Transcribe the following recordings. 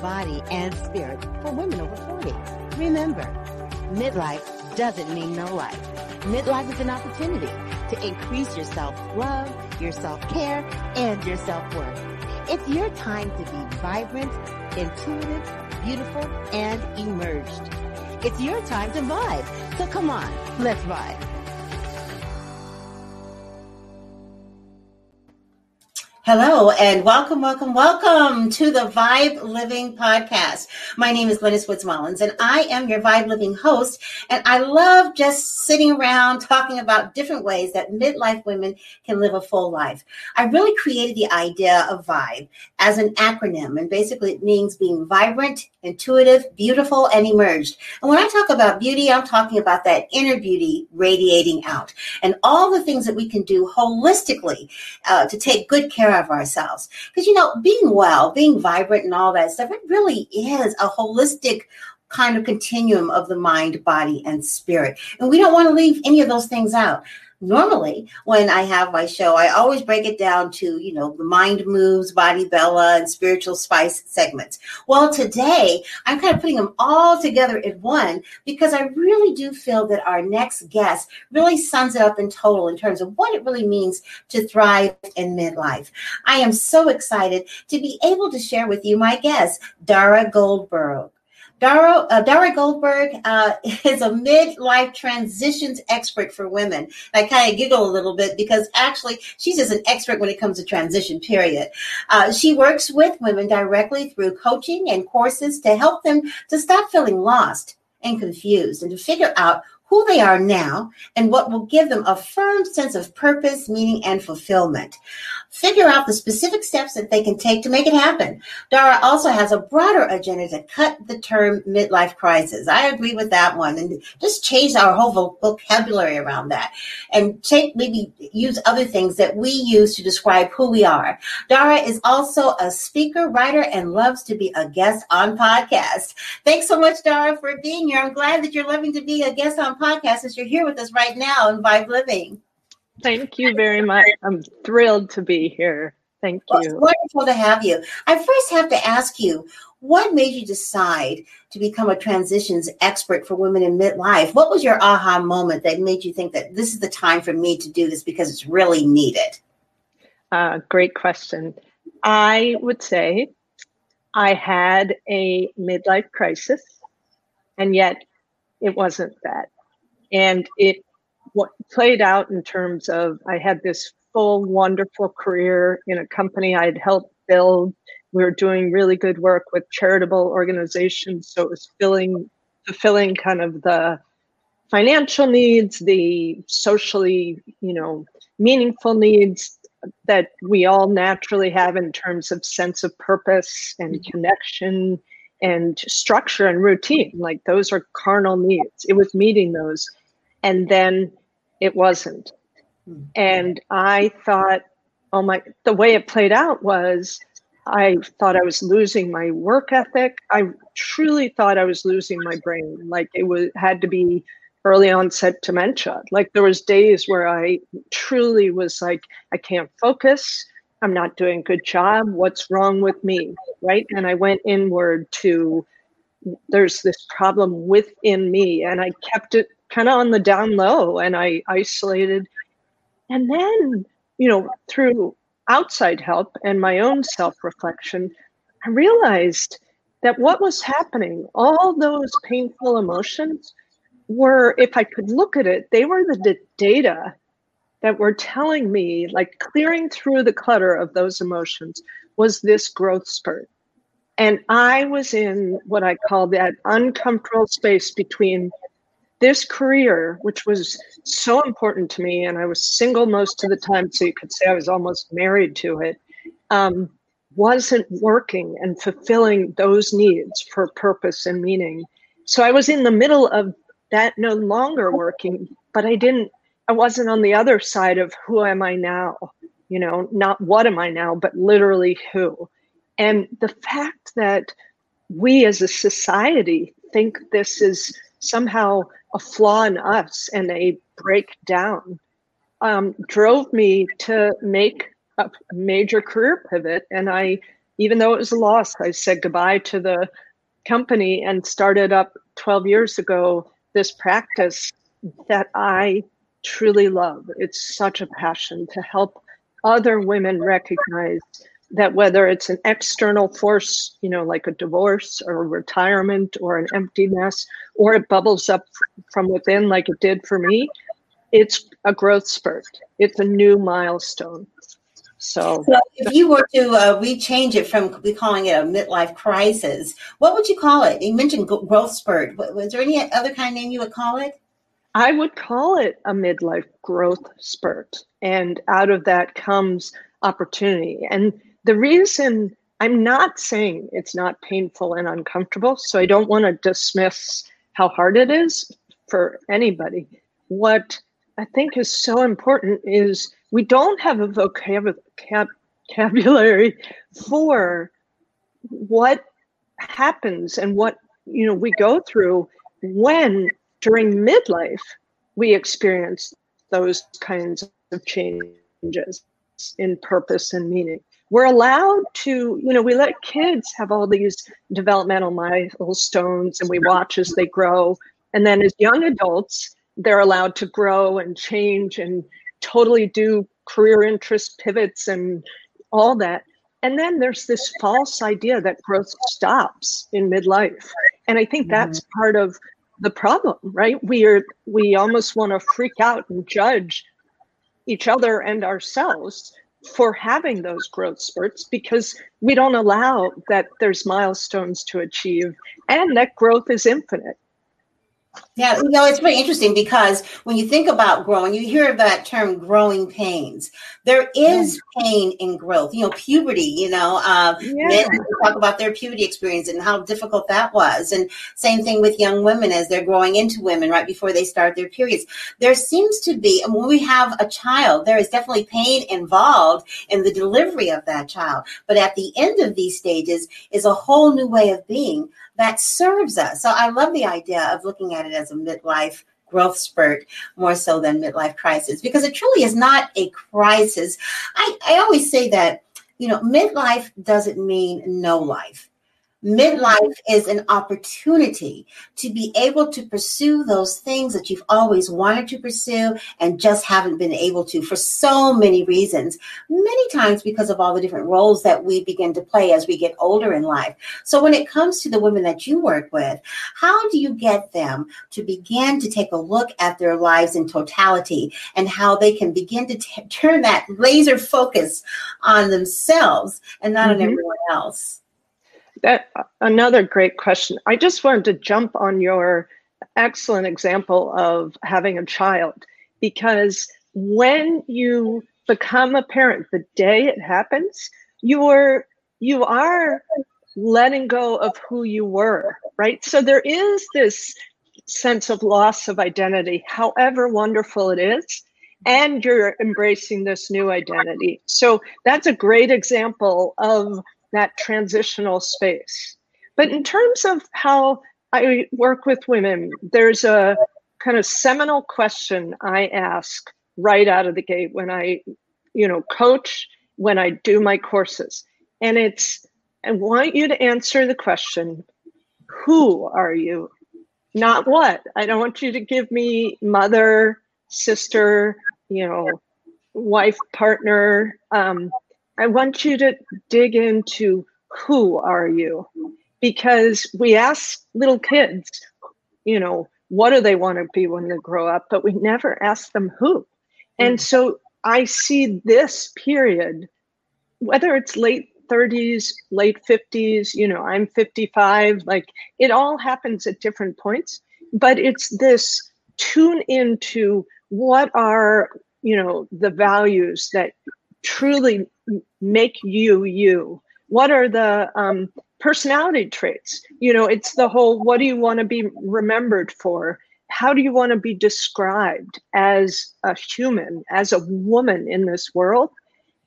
body, and spirit for women over 40. Remember, midlife doesn't mean no life. Midlife is an opportunity to increase your self-love, your self-care, and your self-worth. It's your time to be vibrant, intuitive, beautiful, and emerged. It's your time to vibe. So come on, let's vibe. Hello and welcome, welcome, welcome to the Vibe Living Podcast. My name is Glennis Woods Mullins and I am your Vibe Living host. And I love just sitting around talking about different ways that midlife women can live a full life. I really created the idea of Vibe as an acronym. And basically it means being vibrant, intuitive, beautiful, and emerged. And when I talk about beauty, I'm talking about that inner beauty radiating out and all the things that we can do holistically uh, to take good care of ourselves. Because, you know, being well, being vibrant, and all that stuff, it really is a holistic kind of continuum of the mind, body, and spirit. And we don't want to leave any of those things out normally when I have my show, I always break it down to, you know, the mind moves, body Bella, and spiritual spice segments. Well, today I'm kind of putting them all together in one because I really do feel that our next guest really sums it up in total in terms of what it really means to thrive in midlife. I am so excited to be able to share with you my guest, Dara Goldberg. Dara, uh, Dara Goldberg uh, is a midlife transitions expert for women. I kind of giggle a little bit because actually she's just an expert when it comes to transition, period. Uh, she works with women directly through coaching and courses to help them to stop feeling lost and confused and to figure out who they are now and what will give them a firm sense of purpose, meaning, and fulfillment. Figure out the specific steps that they can take to make it happen. Dara also has a broader agenda to cut the term midlife crisis. I agree with that one and just change our whole vocabulary around that and take maybe use other things that we use to describe who we are. Dara is also a speaker, writer, and loves to be a guest on podcasts. Thanks so much, Dara, for being here. I'm glad that you're loving to be a guest on podcast as you're here with us right now in Vibe Living. Thank you very much. I'm thrilled to be here. Thank you. Well, it's wonderful to have you. I first have to ask you, what made you decide to become a transitions expert for women in midlife? What was your aha moment that made you think that this is the time for me to do this because it's really needed? Uh, great question. I would say I had a midlife crisis, and yet it wasn't that and it what played out in terms of I had this full wonderful career in a company I'd helped build. We were doing really good work with charitable organizations, so it was filling fulfilling kind of the financial needs, the socially, you know, meaningful needs that we all naturally have in terms of sense of purpose and mm-hmm. connection and structure and routine. Like those are carnal needs. It was meeting those and then it wasn't. Hmm. And I thought, oh my, the way it played out was I thought I was losing my work ethic. I truly thought I was losing my brain. Like it was had to be early onset dementia. Like there was days where I truly was like, I can't focus. I'm not doing a good job. What's wrong with me? Right. And I went inward to there's this problem within me and I kept it kind of on the down low and I isolated. And then, you know, through outside help and my own self reflection, I realized that what was happening, all those painful emotions were, if I could look at it, they were the data that were telling me, like clearing through the clutter of those emotions was this growth spurt. And I was in what I call that uncomfortable space between this career, which was so important to me, and I was single most of the time, so you could say I was almost married to it. Um, wasn't working and fulfilling those needs for purpose and meaning. So I was in the middle of that no longer working, but I didn't, I wasn't on the other side of who am I now? You know, not what am I now, but literally who. And the fact that we as a society think this is somehow a flaw in us and a breakdown um, drove me to make a major career pivot. And I, even though it was a loss, I said goodbye to the company and started up 12 years ago this practice that I truly love. It's such a passion to help other women recognize that whether it's an external force, you know, like a divorce or a retirement or an empty nest, or it bubbles up from within like it did for me, it's a growth spurt. It's a new milestone. So, so if you were to uh, rechange it from we calling it a midlife crisis, what would you call it? You mentioned growth spurt. Was there any other kind of name you would call it? I would call it a midlife growth spurt. And out of that comes opportunity. And the reason I'm not saying it's not painful and uncomfortable, so I don't want to dismiss how hard it is for anybody. What I think is so important is we don't have a vocabulary for what happens and what you know we go through when during midlife we experience those kinds of changes in purpose and meaning we're allowed to you know we let kids have all these developmental milestones and we watch as they grow and then as young adults they're allowed to grow and change and totally do career interest pivots and all that. And then there's this false idea that growth stops in midlife. And I think that's mm-hmm. part of the problem, right? We are we almost want to freak out and judge each other and ourselves for having those growth spurts because we don't allow that there's milestones to achieve and that growth is infinite yeah, you know, it's very interesting because when you think about growing, you hear that term growing pains. There is pain in growth. You know, puberty, you know, uh, yeah. men talk about their puberty experience and how difficult that was. And same thing with young women as they're growing into women right before they start their periods. There seems to be, and when we have a child, there is definitely pain involved in the delivery of that child. But at the end of these stages is a whole new way of being that serves us. So I love the idea of looking at it as a midlife growth spurt more so than midlife crisis because it truly is not a crisis. I, I always say that, you know, midlife doesn't mean no life. Midlife is an opportunity to be able to pursue those things that you've always wanted to pursue and just haven't been able to for so many reasons. Many times because of all the different roles that we begin to play as we get older in life. So, when it comes to the women that you work with, how do you get them to begin to take a look at their lives in totality and how they can begin to t- turn that laser focus on themselves and not mm-hmm. on everyone else? That another great question. I just wanted to jump on your excellent example of having a child because when you become a parent, the day it happens, you're you are letting go of who you were, right? So there is this sense of loss of identity, however wonderful it is, and you're embracing this new identity. So that's a great example of that transitional space. But in terms of how I work with women, there's a kind of seminal question I ask right out of the gate when I, you know, coach, when I do my courses. And it's, I want you to answer the question, who are you? Not what. I don't want you to give me mother, sister, you know, wife, partner. Um, I want you to dig into who are you? Because we ask little kids, you know, what do they want to be when they grow up, but we never ask them who. And mm. so I see this period, whether it's late 30s, late 50s, you know, I'm 55, like it all happens at different points, but it's this tune into what are, you know, the values that truly make you you. What are the um, personality traits? You know it's the whole what do you want to be remembered for? How do you want to be described as a human as a woman in this world?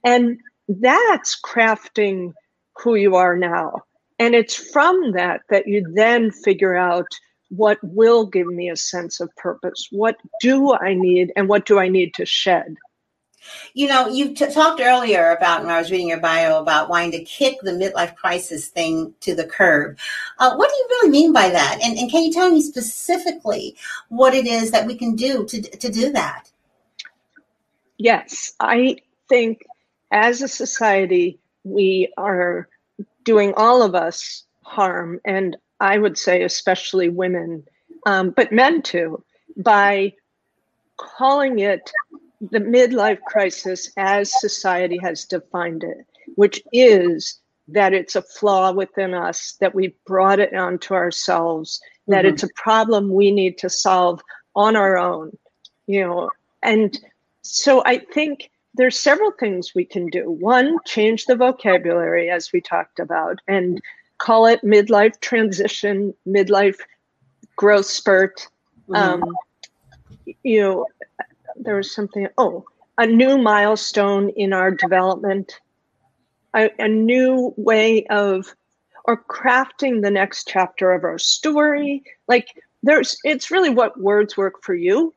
And that's crafting who you are now. And it's from that that you then figure out what will give me a sense of purpose. What do i need and what do i need to shed you know, you t- talked earlier about when I was reading your bio about wanting to kick the midlife crisis thing to the curb. Uh, what do you really mean by that? And, and can you tell me specifically what it is that we can do to, to do that? Yes, I think as a society, we are doing all of us harm, and I would say especially women, um, but men too, by calling it the midlife crisis as society has defined it, which is that it's a flaw within us, that we brought it onto ourselves, that mm-hmm. it's a problem we need to solve on our own, you know. And so I think there's several things we can do. One, change the vocabulary as we talked about and call it midlife transition, midlife growth spurt. Mm-hmm. Um, you know, there was something, oh, a new milestone in our development, a, a new way of, or crafting the next chapter of our story. Like there's, it's really what words work for you,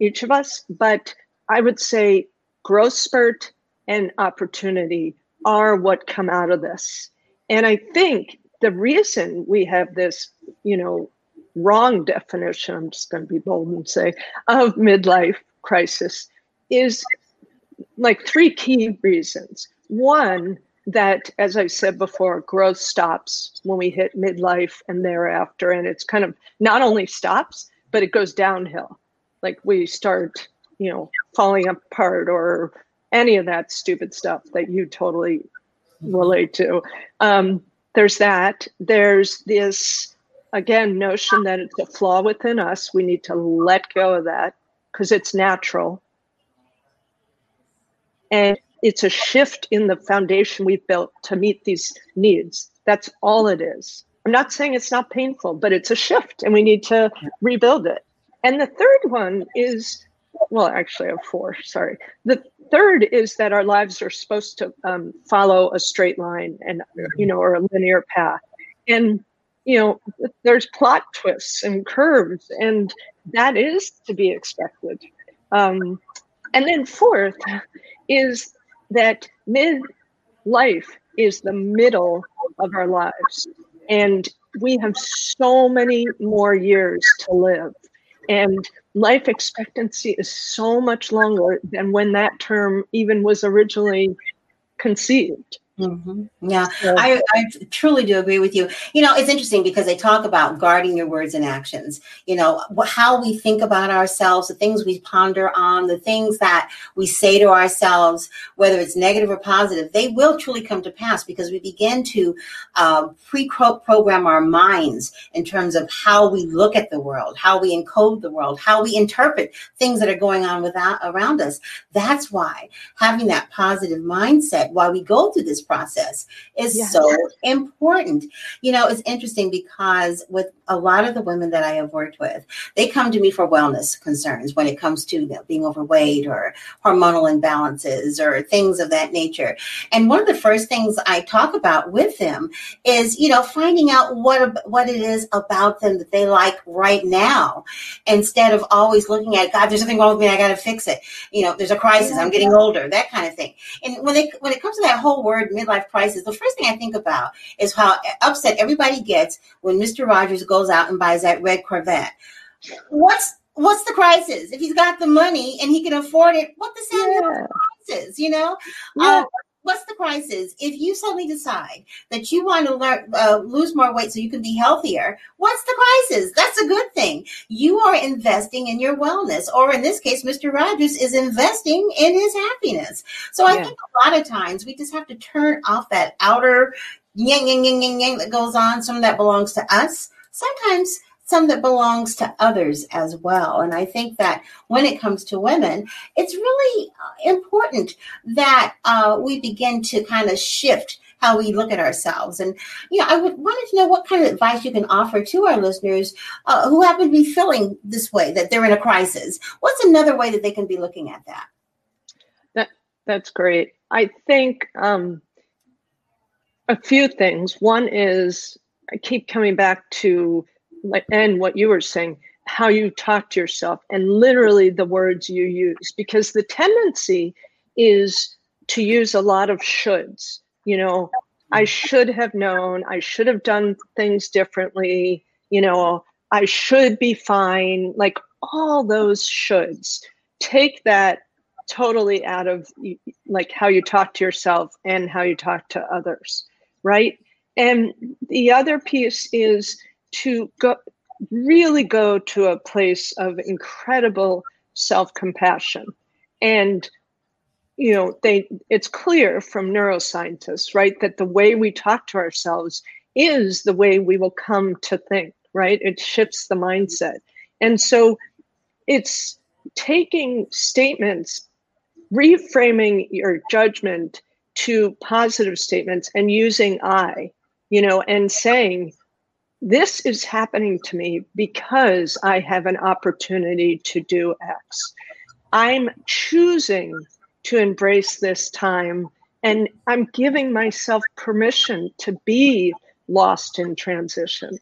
each of us. But I would say growth spurt and opportunity are what come out of this. And I think the reason we have this, you know, wrong definition, I'm just going to be bold and say, of midlife crisis is like three key reasons. One, that, as I said before, growth stops when we hit midlife and thereafter. And it's kind of not only stops, but it goes downhill. Like we start, you know, falling apart or any of that stupid stuff that you totally relate to. Um, there's that. There's this, again, notion that it's a flaw within us. We need to let go of that because it's natural. And it's a shift in the foundation we've built to meet these needs. That's all it is. I'm not saying it's not painful, but it's a shift and we need to rebuild it. And the third one is well, actually, I have four, sorry. The third is that our lives are supposed to um, follow a straight line and, you know, or a linear path. And, you know, there's plot twists and curves and that is to be expected. Um, and then fourth is that mid life is the middle of our lives, and we have so many more years to live. And life expectancy is so much longer than when that term even was originally conceived. Mm-hmm. Yeah, I, I truly do agree with you. You know, it's interesting because they talk about guarding your words and actions. You know, how we think about ourselves, the things we ponder on, the things that we say to ourselves, whether it's negative or positive, they will truly come to pass because we begin to uh, pre-program our minds in terms of how we look at the world, how we encode the world, how we interpret things that are going on without around us. That's why having that positive mindset while we go through this process is yes. so important. You know, it's interesting because with a lot of the women that I have worked with, they come to me for wellness concerns when it comes to you know, being overweight or hormonal imbalances or things of that nature. And one of the first things I talk about with them is, you know, finding out what what it is about them that they like right now, instead of always looking at God. There's something wrong with me. I got to fix it. You know, there's a crisis. I'm getting older. That kind of thing. And when they when it comes to that whole word midlife crisis, the first thing I think about is how upset everybody gets when Mr. Rogers goes out and buys that red Corvette. What's what's the crisis? If he's got the money and he can afford it, what the yeah. crisis? You know, yeah. um, what's the crisis? If you suddenly decide that you want to learn, uh, lose more weight so you can be healthier, what's the crisis? That's a good thing. You are investing in your wellness, or in this case, Mr. Rogers is investing in his happiness. So I yeah. think a lot of times we just have to turn off that outer yang, yang, yang, yang, yang that goes on. Some that belongs to us. Sometimes some that belongs to others as well. And I think that when it comes to women, it's really uh, important that uh, we begin to kind of shift how we look at ourselves. And, you know, I would wanted to know what kind of advice you can offer to our listeners uh, who happen to be feeling this way, that they're in a crisis. What's another way that they can be looking at that? That That's great. I think um, a few things. One is I keep coming back to, and what you were saying, how you talk to yourself and literally the words you use, because the tendency is to use a lot of shoulds. You know, I mm-hmm. should have known, I should have done things differently, you know, I should be fine, like all those shoulds. Take that totally out of like how you talk to yourself and how you talk to others, right? And the other piece is to go really go to a place of incredible self-compassion. And you know they it's clear from neuroscientists right that the way we talk to ourselves is the way we will come to think right? It shifts the mindset. And so it's taking statements reframing your judgment to positive statements and using i you know and saying this is happening to me because i have an opportunity to do x i'm choosing to embrace this time. And I'm giving myself permission to be lost in transition.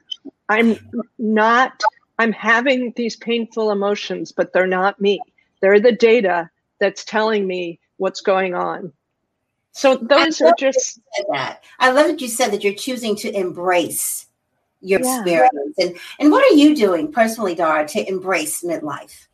I'm not, I'm having these painful emotions, but they're not me. They're the data that's telling me what's going on. So those are just that. I love that you said that you're choosing to embrace your yeah. experience. And and what are you doing personally, Dara, to embrace midlife?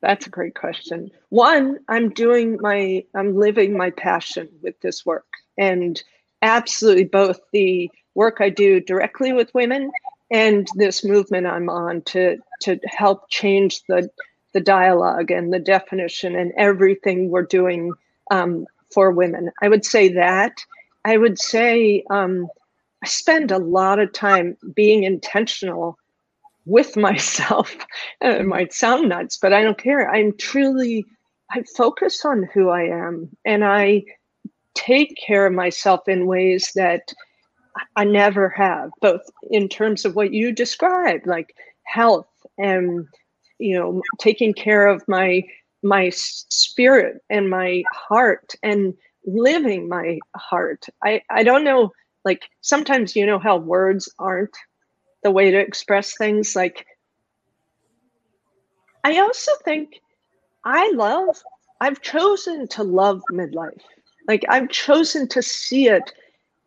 That's a great question. One, I'm doing my, I'm living my passion with this work. And absolutely both the work I do directly with women and this movement I'm on to, to help change the, the dialogue and the definition and everything we're doing um, for women. I would say that. I would say um, I spend a lot of time being intentional with myself. it might sound nuts, but I don't care. I'm truly, I focus on who I am and I take care of myself in ways that I never have, both in terms of what you described, like health and, you know, taking care of my my spirit and my heart and living my heart. I, I don't know, like sometimes you know how words aren't the way to express things. Like, I also think I love, I've chosen to love midlife. Like, I've chosen to see it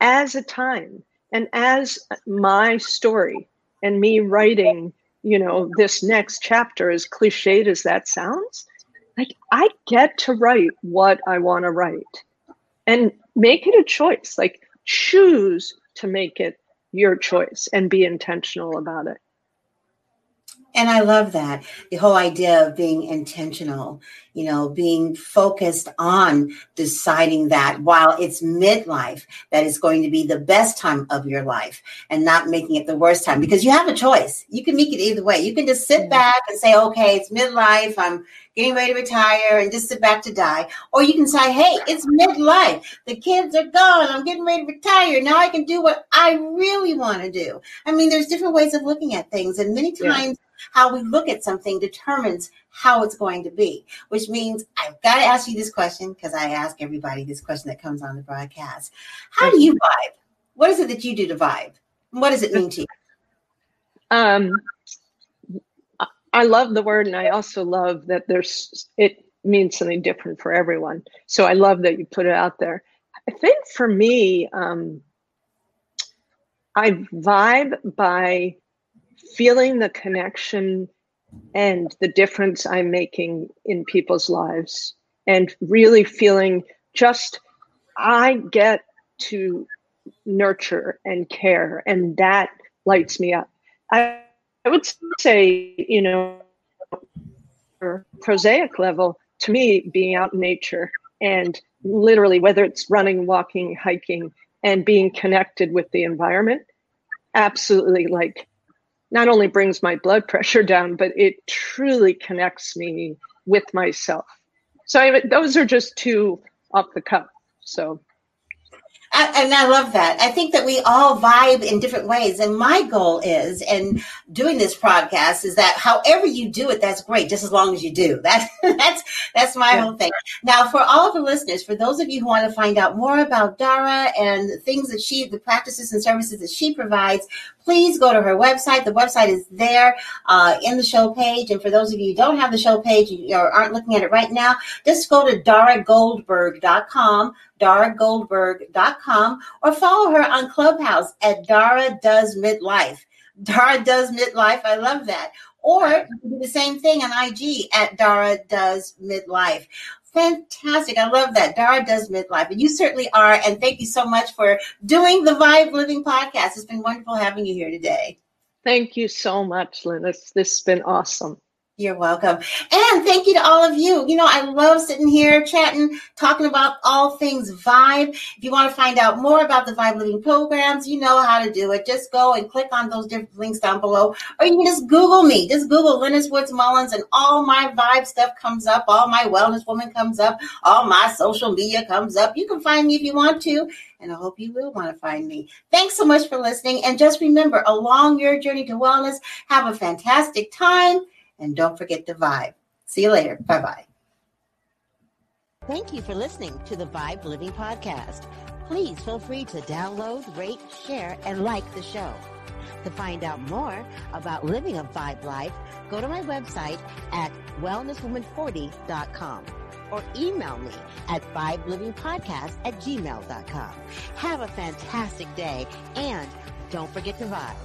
as a time and as my story and me writing, you know, this next chapter, as cliched as that sounds, like I get to write what I want to write and make it a choice, like choose to make it your choice and be intentional about it. And I love that the whole idea of being intentional, you know, being focused on deciding that while it's midlife, that is going to be the best time of your life and not making it the worst time because you have a choice. You can make it either way. You can just sit back and say, okay, it's midlife. I'm getting ready to retire and just sit back to die. Or you can say, hey, it's midlife. The kids are gone. I'm getting ready to retire. Now I can do what I really want to do. I mean, there's different ways of looking at things. And many times, yeah how we look at something determines how it's going to be, which means I've got to ask you this question because I ask everybody this question that comes on the broadcast. How do you vibe? What is it that you do to vibe? What does it mean to you? Um, I love the word, and I also love that there's it means something different for everyone. So I love that you put it out there. I think for me, um, I vibe by feeling the connection and the difference I'm making in people's lives, and really feeling just I get to nurture and care, and that lights me up. I, I would say, you know, prosaic level, to me, being out in nature and literally, whether it's running, walking, hiking, and being connected with the environment, absolutely like not only brings my blood pressure down, but it truly connects me with myself. So I, those are just two off the cuff. So and I love that. I think that we all vibe in different ways. And my goal is, and doing this podcast is that however you do it, that's great, just as long as you do. That, that's, that's my yeah. whole thing. Now, for all of the listeners, for those of you who want to find out more about Dara and the things that she, the practices and services that she provides, please go to her website. The website is there uh, in the show page. And for those of you who don't have the show page or aren't looking at it right now, just go to daragoldberg.com daragoldberg.com or follow her on Clubhouse at Dara Does Midlife. Dara Does Midlife. I love that. Or do the same thing on IG at Dara Does Midlife. Fantastic. I love that. Dara does midlife. And you certainly are. And thank you so much for doing the Vibe Living podcast. It's been wonderful having you here today. Thank you so much, Glennis. This has been awesome. You're welcome. And thank you to all of you. You know, I love sitting here chatting, talking about all things Vibe. If you want to find out more about the Vibe Living programs, you know how to do it. Just go and click on those different links down below. Or you can just Google me. Just Google Glennis Woods Mullins and all my Vibe stuff comes up. All my Wellness Woman comes up. All my social media comes up. You can find me if you want to. And I hope you will want to find me. Thanks so much for listening. And just remember, along your journey to wellness, have a fantastic time and don't forget to vibe. See you later. Bye bye. Thank you for listening to the Vibe Living Podcast. Please feel free to download, rate, share, and like the show. To find out more about living a Vibe life, go to my website at wellnesswoman40.com or email me at vibelivingpodcast at gmail.com. Have a fantastic day and don't forget to vibe.